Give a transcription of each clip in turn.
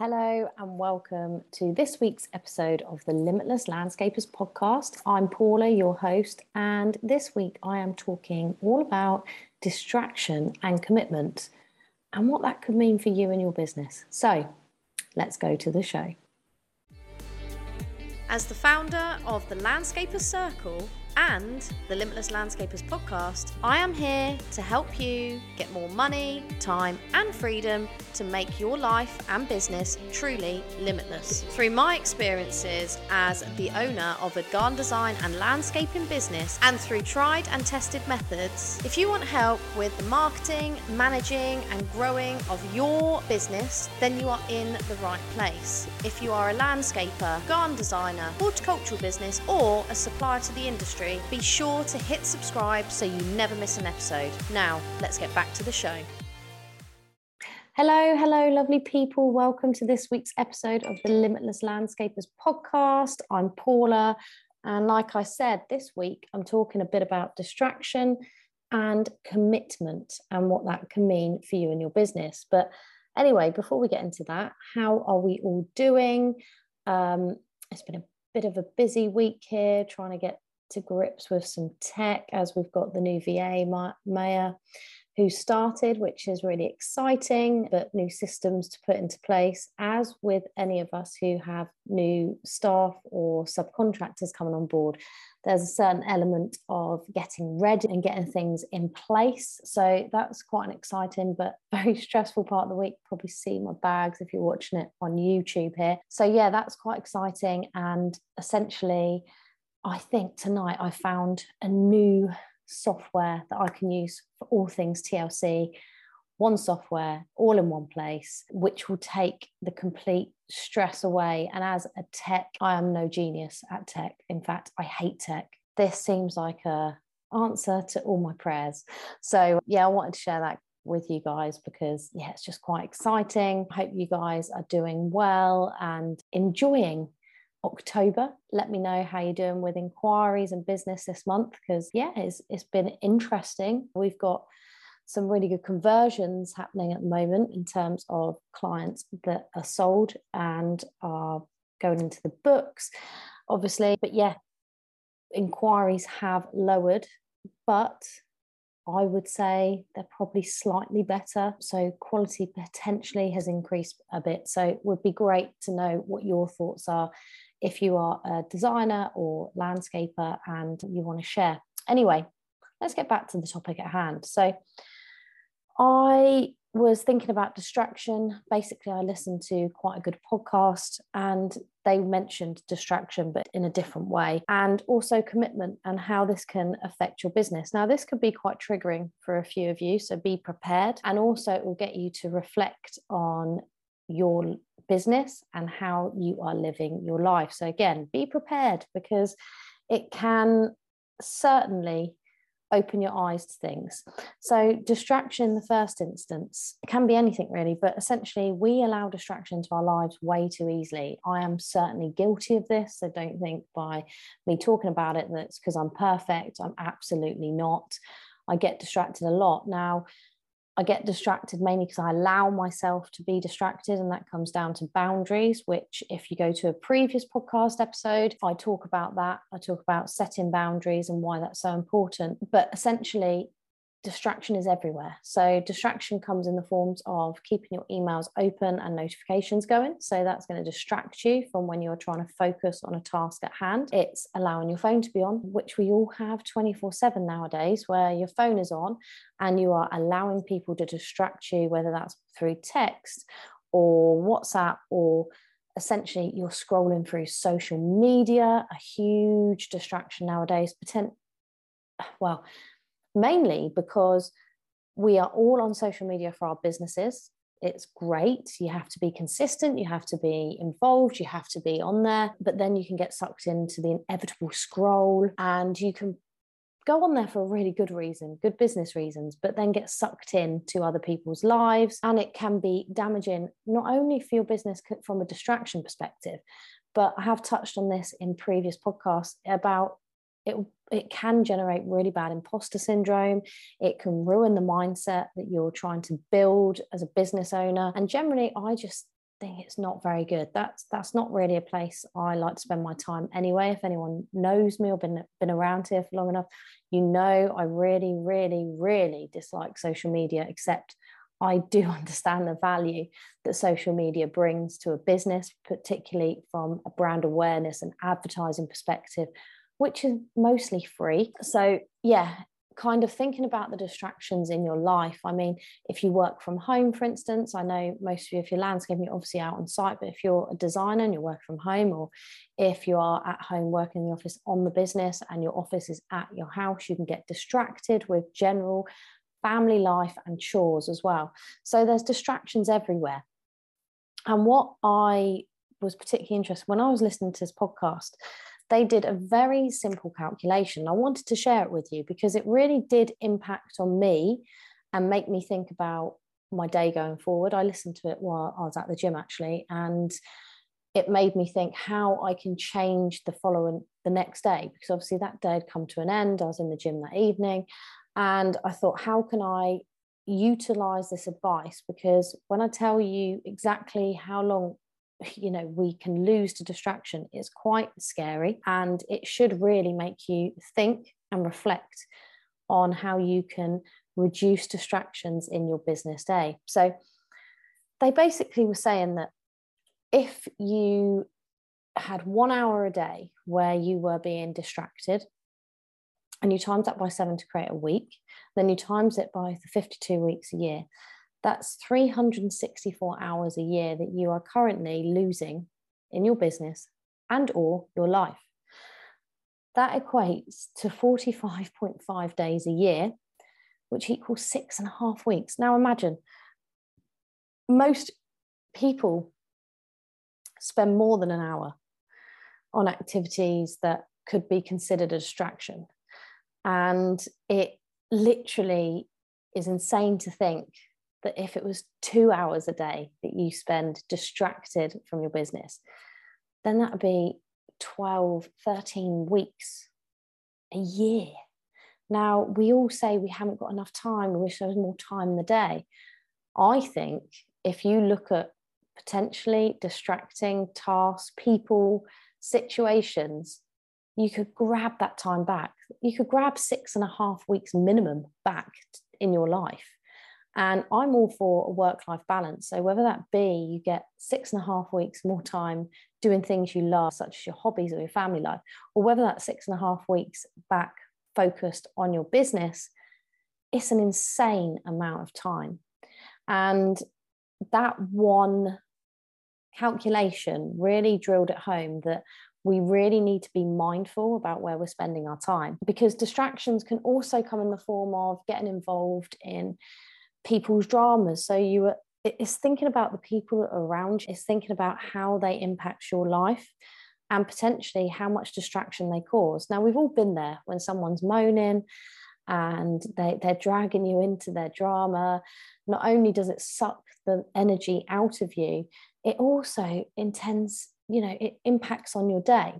Hello and welcome to this week's episode of the Limitless Landscapers podcast. I'm Paula, your host, and this week I am talking all about distraction and commitment and what that could mean for you and your business. So let's go to the show. As the founder of the Landscapers Circle, and the Limitless Landscapers podcast, I am here to help you get more money, time, and freedom to make your life and business truly limitless. Through my experiences as the owner of a garden design and landscaping business, and through tried and tested methods, if you want help with the marketing, managing, and growing of your business, then you are in the right place. If you are a landscaper, garden designer, horticultural business, or a supplier to the industry, be sure to hit subscribe so you never miss an episode. Now, let's get back to the show. Hello, hello, lovely people. Welcome to this week's episode of the Limitless Landscapers podcast. I'm Paula. And like I said, this week I'm talking a bit about distraction and commitment and what that can mean for you and your business. But anyway, before we get into that, how are we all doing? Um, it's been a bit of a busy week here trying to get to grips with some tech as we've got the new VA mayor who started, which is really exciting, but new systems to put into place. As with any of us who have new staff or subcontractors coming on board, there's a certain element of getting ready and getting things in place. So that's quite an exciting but very stressful part of the week. Probably see my bags if you're watching it on YouTube here. So, yeah, that's quite exciting. And essentially, I think tonight I found a new software that I can use for all things TLC, one software all in one place, which will take the complete stress away. And as a tech, I am no genius at tech. In fact, I hate tech. This seems like a answer to all my prayers. So yeah, I wanted to share that with you guys because yeah, it's just quite exciting. I hope you guys are doing well and enjoying October. Let me know how you're doing with inquiries and business this month because, yeah, it's, it's been interesting. We've got some really good conversions happening at the moment in terms of clients that are sold and are going into the books, obviously. But yeah, inquiries have lowered, but I would say they're probably slightly better. So quality potentially has increased a bit. So it would be great to know what your thoughts are if you are a designer or landscaper and you want to share. Anyway, let's get back to the topic at hand. So, I was thinking about distraction. Basically, I listened to quite a good podcast and they mentioned distraction, but in a different way, and also commitment and how this can affect your business. Now, this could be quite triggering for a few of you, so be prepared. And also, it will get you to reflect on your business and how you are living your life. So, again, be prepared because it can certainly open your eyes to things. So, distraction in the first instance can be anything really, but essentially, we allow distraction to our lives way too easily. I am certainly guilty of this. So, don't think by me talking about it that's because I'm perfect. I'm absolutely not. I get distracted a lot. Now, I get distracted mainly because I allow myself to be distracted, and that comes down to boundaries. Which, if you go to a previous podcast episode, I talk about that. I talk about setting boundaries and why that's so important. But essentially, distraction is everywhere. So, distraction comes in the forms of keeping your emails open and notifications going. So, that's going to distract you from when you're trying to focus on a task at hand. It's allowing your phone to be on, which we all have 24 7 nowadays, where your phone is on and you are allowing people to distract you, whether that's through text or WhatsApp or essentially you're scrolling through social media, a huge distraction nowadays. Potent- well, mainly because we are all on social media for our businesses. It's great. You have to be consistent, you have to be involved, you have to be on there, but then you can get sucked into the inevitable scroll and you can go on there for a really good reason, good business reasons, but then get sucked in to other people's lives. And it can be damaging not only for your business from a distraction perspective, but I have touched on this in previous podcasts about it it can generate really bad imposter syndrome. It can ruin the mindset that you're trying to build as a business owner. And generally, I just think it's not very good. That's that's not really a place I like to spend my time anyway. If anyone knows me or been been around here for long enough, you know I really, really, really dislike social media, except I do understand the value that social media brings to a business, particularly from a brand awareness and advertising perspective, which is mostly free. So, yeah, kind of thinking about the distractions in your life. I mean, if you work from home, for instance, I know most of you, if you're landscaping, you're obviously out on site, but if you're a designer and you're working from home, or if you are at home working in the office on the business and your office is at your house, you can get distracted with general family life and chores as well. So there's distractions everywhere. And what I was particularly interested when I was listening to this podcast, they did a very simple calculation. I wanted to share it with you because it really did impact on me and make me think about my day going forward. I listened to it while I was at the gym actually, and it made me think how I can change the following the next day because obviously that day had come to an end. I was in the gym that evening, and I thought, how can I utilize this advice? Because when I tell you exactly how long you know we can lose to distraction it's quite scary and it should really make you think and reflect on how you can reduce distractions in your business day. So they basically were saying that if you had one hour a day where you were being distracted and you times that by seven to create a week then you times it by the 52 weeks a year that's 364 hours a year that you are currently losing in your business and or your life. That equates to 45.5 days a year which equals six and a half weeks. Now imagine most people spend more than an hour on activities that could be considered a distraction. And it literally is insane to think that if it was two hours a day that you spend distracted from your business, then that would be 12, 13 weeks a year. Now, we all say we haven't got enough time, we wish there was more time in the day. I think if you look at potentially distracting tasks, people, situations, you could grab that time back. You could grab six and a half weeks minimum back in your life and I'm all for a work life balance. So, whether that be you get six and a half weeks more time doing things you love, such as your hobbies or your family life, or whether that's six and a half weeks back focused on your business, it's an insane amount of time. And that one calculation really drilled at home that we really need to be mindful about where we're spending our time because distractions can also come in the form of getting involved in people's dramas. So you were it's thinking about the people around you, it's thinking about how they impact your life and potentially how much distraction they cause. Now we've all been there when someone's moaning and they, they're dragging you into their drama. Not only does it suck the energy out of you, it also intends, you know, it impacts on your day.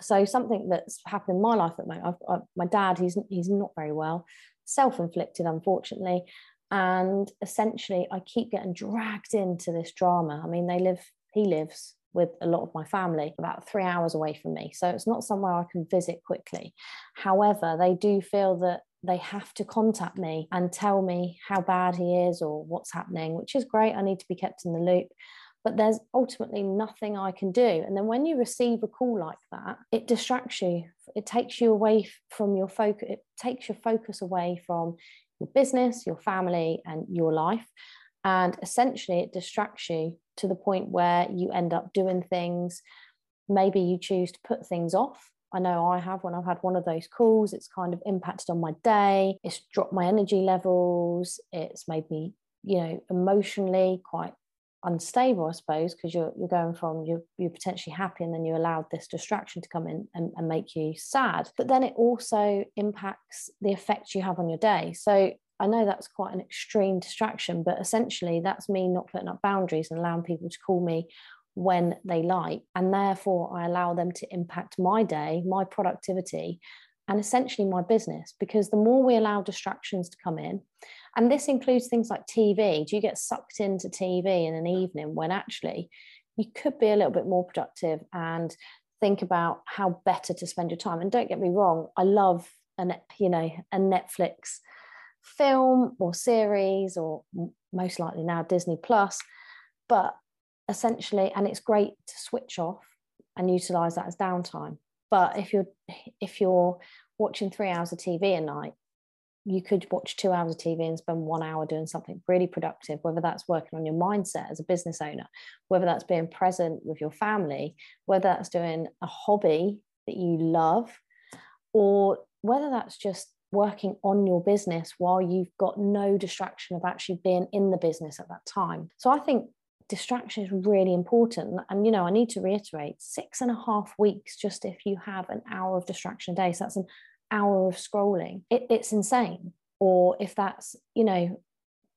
So something that's happened in my life at the moment, I've, I've, my dad, he's he's not very well, self-inflicted, unfortunately, and essentially i keep getting dragged into this drama i mean they live he lives with a lot of my family about three hours away from me so it's not somewhere i can visit quickly however they do feel that they have to contact me and tell me how bad he is or what's happening which is great i need to be kept in the loop but there's ultimately nothing I can do. And then when you receive a call like that, it distracts you. It takes you away from your focus, it takes your focus away from your business, your family, and your life. And essentially, it distracts you to the point where you end up doing things. Maybe you choose to put things off. I know I have when I've had one of those calls, it's kind of impacted on my day. It's dropped my energy levels. It's made me, you know, emotionally quite unstable, I suppose, because you're you're going from you're you're potentially happy and then you allowed this distraction to come in and, and make you sad. But then it also impacts the effect you have on your day. So I know that's quite an extreme distraction, but essentially that's me not putting up boundaries and allowing people to call me when they like. And therefore I allow them to impact my day, my productivity, and essentially my business. Because the more we allow distractions to come in, And this includes things like TV. Do you get sucked into TV in an evening when actually you could be a little bit more productive and think about how better to spend your time? And don't get me wrong, I love a you know a Netflix film or series or most likely now Disney Plus, but essentially, and it's great to switch off and utilize that as downtime. But if you're if you're watching three hours of TV a night, you could watch two hours of TV and spend one hour doing something really productive, whether that's working on your mindset as a business owner, whether that's being present with your family, whether that's doing a hobby that you love, or whether that's just working on your business while you've got no distraction of actually being in the business at that time. So I think distraction is really important. And, you know, I need to reiterate six and a half weeks just if you have an hour of distraction a day. So that's an hour of scrolling. It, it's insane. Or if that's, you know,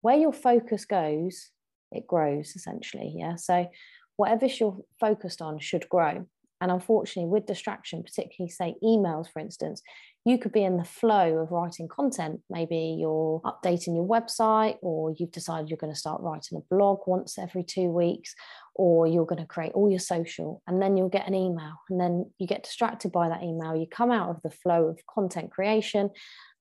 where your focus goes, it grows essentially. Yeah. So whatever you're focused on should grow. And unfortunately, with distraction, particularly say emails, for instance, you could be in the flow of writing content. Maybe you're updating your website, or you've decided you're going to start writing a blog once every two weeks, or you're going to create all your social, and then you'll get an email, and then you get distracted by that email. You come out of the flow of content creation,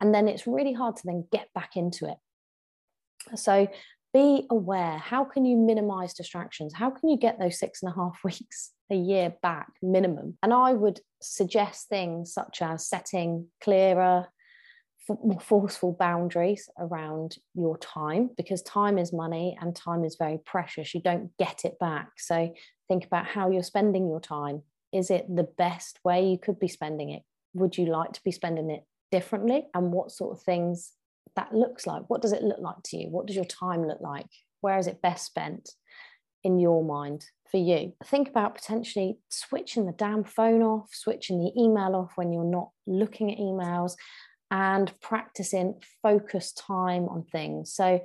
and then it's really hard to then get back into it. So be aware. How can you minimize distractions? How can you get those six and a half weeks, a year back minimum? And I would suggest things such as setting clearer, more forceful boundaries around your time because time is money and time is very precious. You don't get it back. So think about how you're spending your time. Is it the best way you could be spending it? Would you like to be spending it differently? And what sort of things that looks like. What does it look like to you? What does your time look like? Where is it best spent in your mind for you? Think about potentially switching the damn phone off, switching the email off when you're not looking at emails, and practicing focused time on things. So,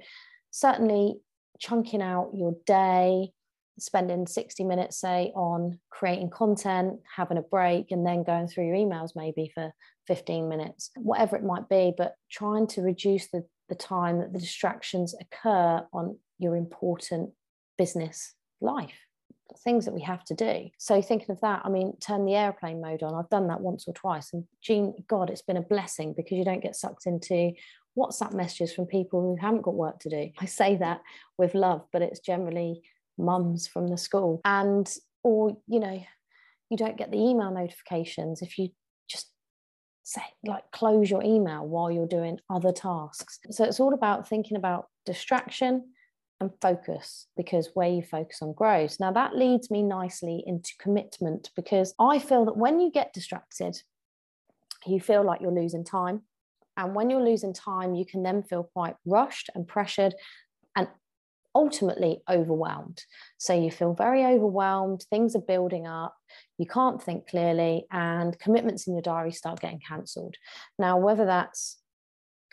certainly chunking out your day, spending 60 minutes, say, on creating content, having a break, and then going through your emails maybe for 15 minutes, whatever it might be, but trying to reduce the, the time that the distractions occur on your important business life things that we have to do. So thinking of that, I mean, turn the airplane mode on. I've done that once or twice, and Jean, God, it's been a blessing because you don't get sucked into WhatsApp messages from people who haven't got work to do. I say that with love, but it's generally mums from the school, and or you know, you don't get the email notifications if you just say like close your email while you're doing other tasks so it's all about thinking about distraction and focus because where you focus on grows now that leads me nicely into commitment because i feel that when you get distracted you feel like you're losing time and when you're losing time you can then feel quite rushed and pressured and ultimately overwhelmed. So you feel very overwhelmed, things are building up, you can't think clearly, and commitments in your diary start getting cancelled. Now, whether that's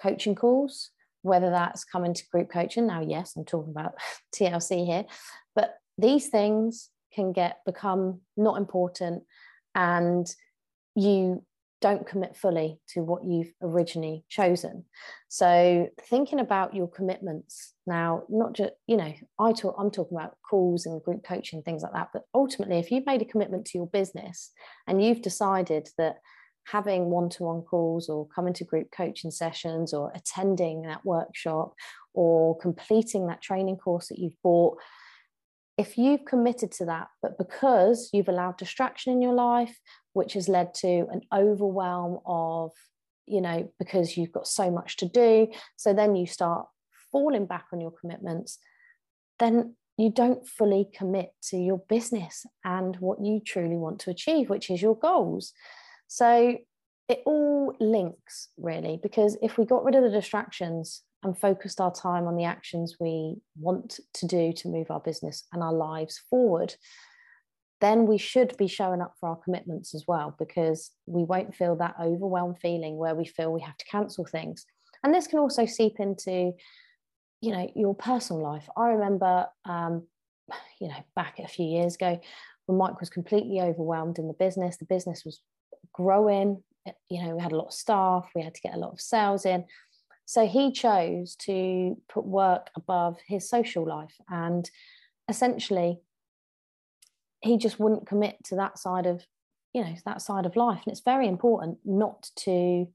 coaching calls, whether that's coming to group coaching, now, yes, I'm talking about TLC here, but these things can get become not important and you don't commit fully to what you've originally chosen. So thinking about your commitments now, not just, you know, I talk, I'm talking about calls and group coaching, things like that. But ultimately, if you've made a commitment to your business and you've decided that having one-to-one calls or coming to group coaching sessions or attending that workshop or completing that training course that you've bought if you've committed to that, but because you've allowed distraction in your life, which has led to an overwhelm of, you know, because you've got so much to do, so then you start falling back on your commitments, then you don't fully commit to your business and what you truly want to achieve, which is your goals. So it all links really, because if we got rid of the distractions and focused our time on the actions we want to do to move our business and our lives forward, then we should be showing up for our commitments as well because we won't feel that overwhelmed feeling where we feel we have to cancel things. And this can also seep into, you know, your personal life. I remember, um, you know, back a few years ago when Mike was completely overwhelmed in the business. The business was growing. You know, we had a lot of staff. We had to get a lot of sales in So he chose to put work above his social life. And essentially, he just wouldn't commit to that side of, you know, that side of life. And it's very important not to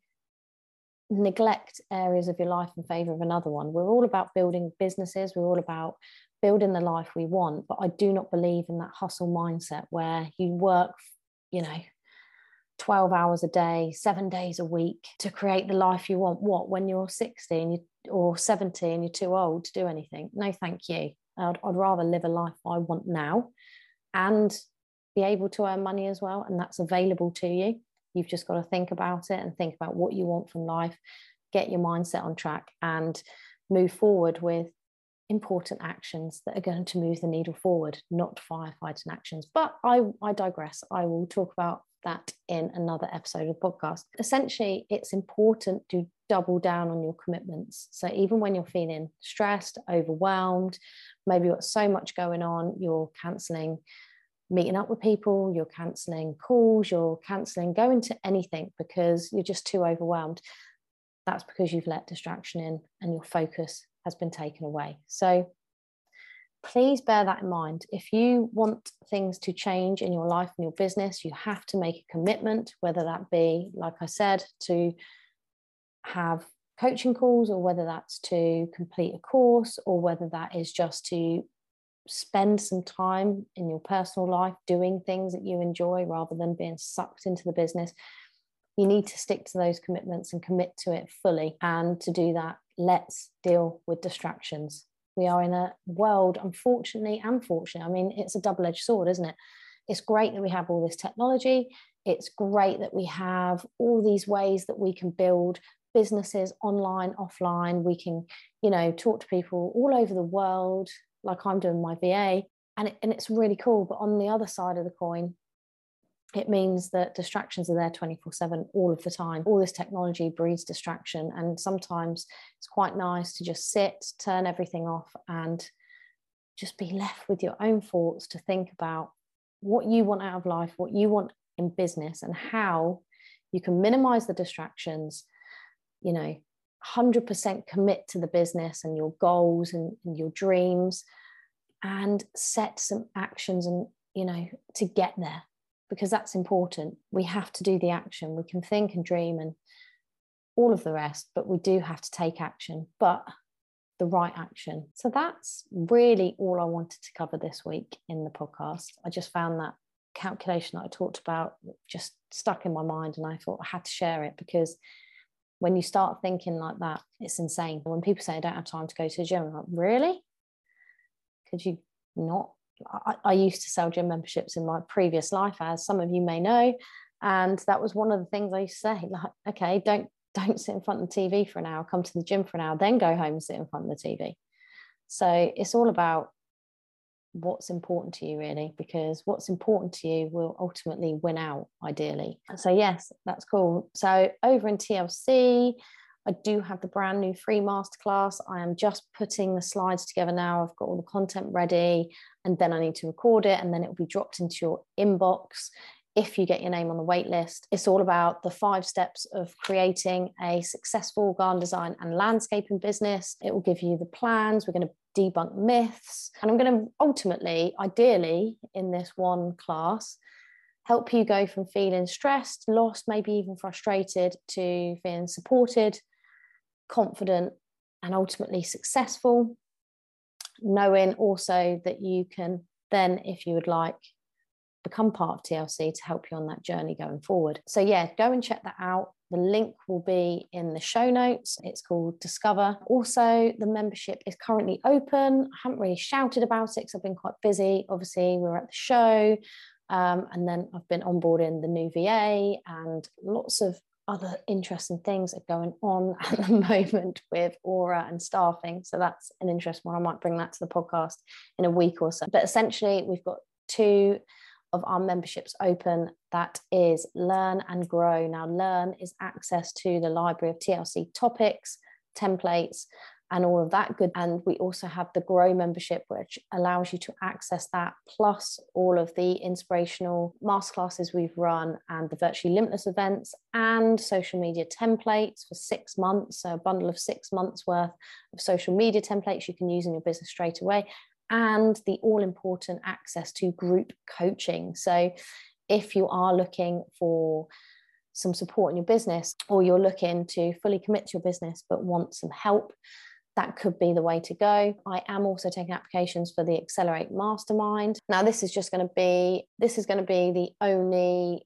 neglect areas of your life in favor of another one. We're all about building businesses, we're all about building the life we want. But I do not believe in that hustle mindset where you work, you know, 12 hours a day, seven days a week to create the life you want. What, when you're 60 and you, or 70 and you're too old to do anything? No, thank you. I'd, I'd rather live a life I want now and be able to earn money as well. And that's available to you. You've just got to think about it and think about what you want from life, get your mindset on track, and move forward with important actions that are going to move the needle forward, not firefighting actions. But I, I digress. I will talk about that in another episode of podcast. Essentially, it's important to double down on your commitments. So even when you're feeling stressed, overwhelmed, maybe you've got so much going on, you're cancelling meeting up with people, you're cancelling calls, you're cancelling going to anything because you're just too overwhelmed. That's because you've let distraction in and your focus has been taken away. So please bear that in mind. If you want things to change in your life and your business, you have to make a commitment, whether that be, like I said, to have coaching calls or whether that's to complete a course or whether that is just to spend some time in your personal life doing things that you enjoy rather than being sucked into the business. You need to stick to those commitments and commit to it fully. And to do that, let's deal with distractions we are in a world, unfortunately, unfortunately, I mean, it's a double edged sword, isn't it? It's great that we have all this technology. It's great that we have all these ways that we can build businesses online, offline. We can, you know, talk to people all over the world, like I'm doing my VA. And, it, and it's really cool. But on the other side of the coin, it means that distractions are there 24 7 all of the time. All this technology breeds distraction. And sometimes it's quite nice to just sit, turn everything off, and just be left with your own thoughts to think about what you want out of life, what you want in business, and how you can minimize the distractions, you know, 100% commit to the business and your goals and, and your dreams, and set some actions and, you know, to get there because that's important. We have to do the action. We can think and dream and all of the rest, but we do have to take action, but the right action. So that's really all I wanted to cover this week in the podcast. I just found that calculation that I talked about just stuck in my mind and I thought I had to share it because when you start thinking like that, it's insane. When people say I don't have time to go to the gym, I'm like, really? Could you not I, used to sell gym memberships in my previous life, as some of you may know, and that was one of the things I used to say, like, okay, don't don't sit in front of the TV for an hour, come to the gym for an hour, then go home and sit in front of the TV. So it's all about what's important to you really because what's important to you will ultimately win out ideally so yes that's cool so over in tlc I do have the brand new free masterclass. I am just putting the slides together now. I've got all the content ready, and then I need to record it, and then it will be dropped into your inbox if you get your name on the wait list. It's all about the five steps of creating a successful garden design and landscaping business. It will give you the plans. We're going to debunk myths, and I'm going to ultimately, ideally, in this one class, help you go from feeling stressed, lost, maybe even frustrated to feeling supported confident, and ultimately successful. Knowing also that you can then, if you would like, become part of TLC to help you on that journey going forward. So, yeah, go and check that out. The link will be in the show notes. It's called Discover. Also, the membership is currently open. I haven't really shouted about it because I've been quite busy. Obviously, we are at the show. Um, and then I've been onboarding the new VA and lots of other interesting things are going on at the moment with aura and staffing. So that's an interesting one. I might bring that to the podcast in a week or so. But essentially we've got two of our memberships open. That is learn and grow. Now learn is access to the library of tlc topics templates and all of that good. And we also have the Grow membership, which allows you to access that, plus all of the inspirational masterclasses we've run and the virtually limitless events and social media templates for six months. So, a bundle of six months worth of social media templates you can use in your business straight away. And the all important access to group coaching. So, if you are looking for some support in your business or you're looking to fully commit to your business but want some help that could be the way to go. I am also taking applications for the Accelerate Mastermind. Now, this is just going to be this is going to be the only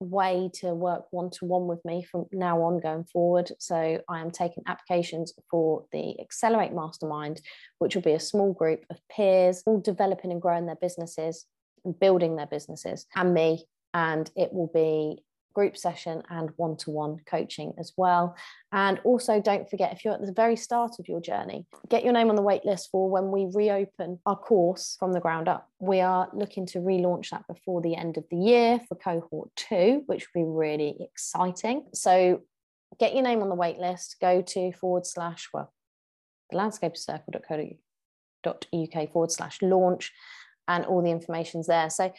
way to work one to one with me from now on going forward. So I am taking applications for the Accelerate Mastermind, which will be a small group of peers all developing and growing their businesses and building their businesses and me. And it will be group session and one to one coaching as well. And also, don't forget if you're at the very start of your journey, get your name on the waitlist for when we reopen our course from the ground up. We are looking to relaunch that before the end of the year for cohort two, which will be really exciting. So, get your name on the waitlist, go to forward slash, well, the landscapercircle.co.uk forward slash launch and all the information's there. So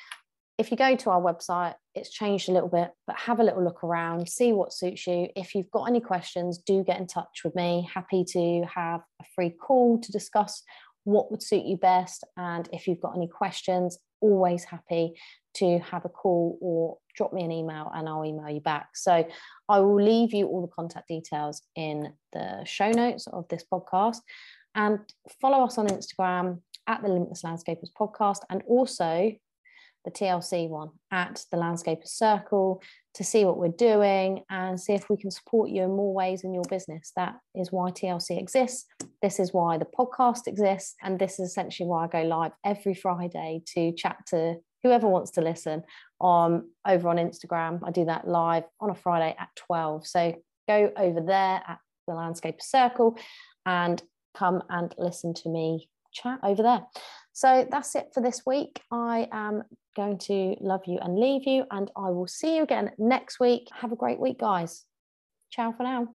if you go to our website, it's changed a little bit, but have a little look around, see what suits you. If you've got any questions, do get in touch with me. Happy to have a free call to discuss what would suit you best. And if you've got any questions, always happy to have a call or drop me an email and I'll email you back. So I will leave you all the contact details in the show notes of this podcast and follow us on Instagram at the Limitless Landscapers podcast and also the TLC one at the Landscaper Circle to see what we're doing and see if we can support you in more ways in your business. That is why TLC exists. This is why the podcast exists. And this is essentially why I go live every Friday to chat to whoever wants to listen um, over on Instagram. I do that live on a Friday at 12. So go over there at the Landscaper Circle and come and listen to me chat over there. So that's it for this week. I am going to love you and leave you, and I will see you again next week. Have a great week, guys. Ciao for now.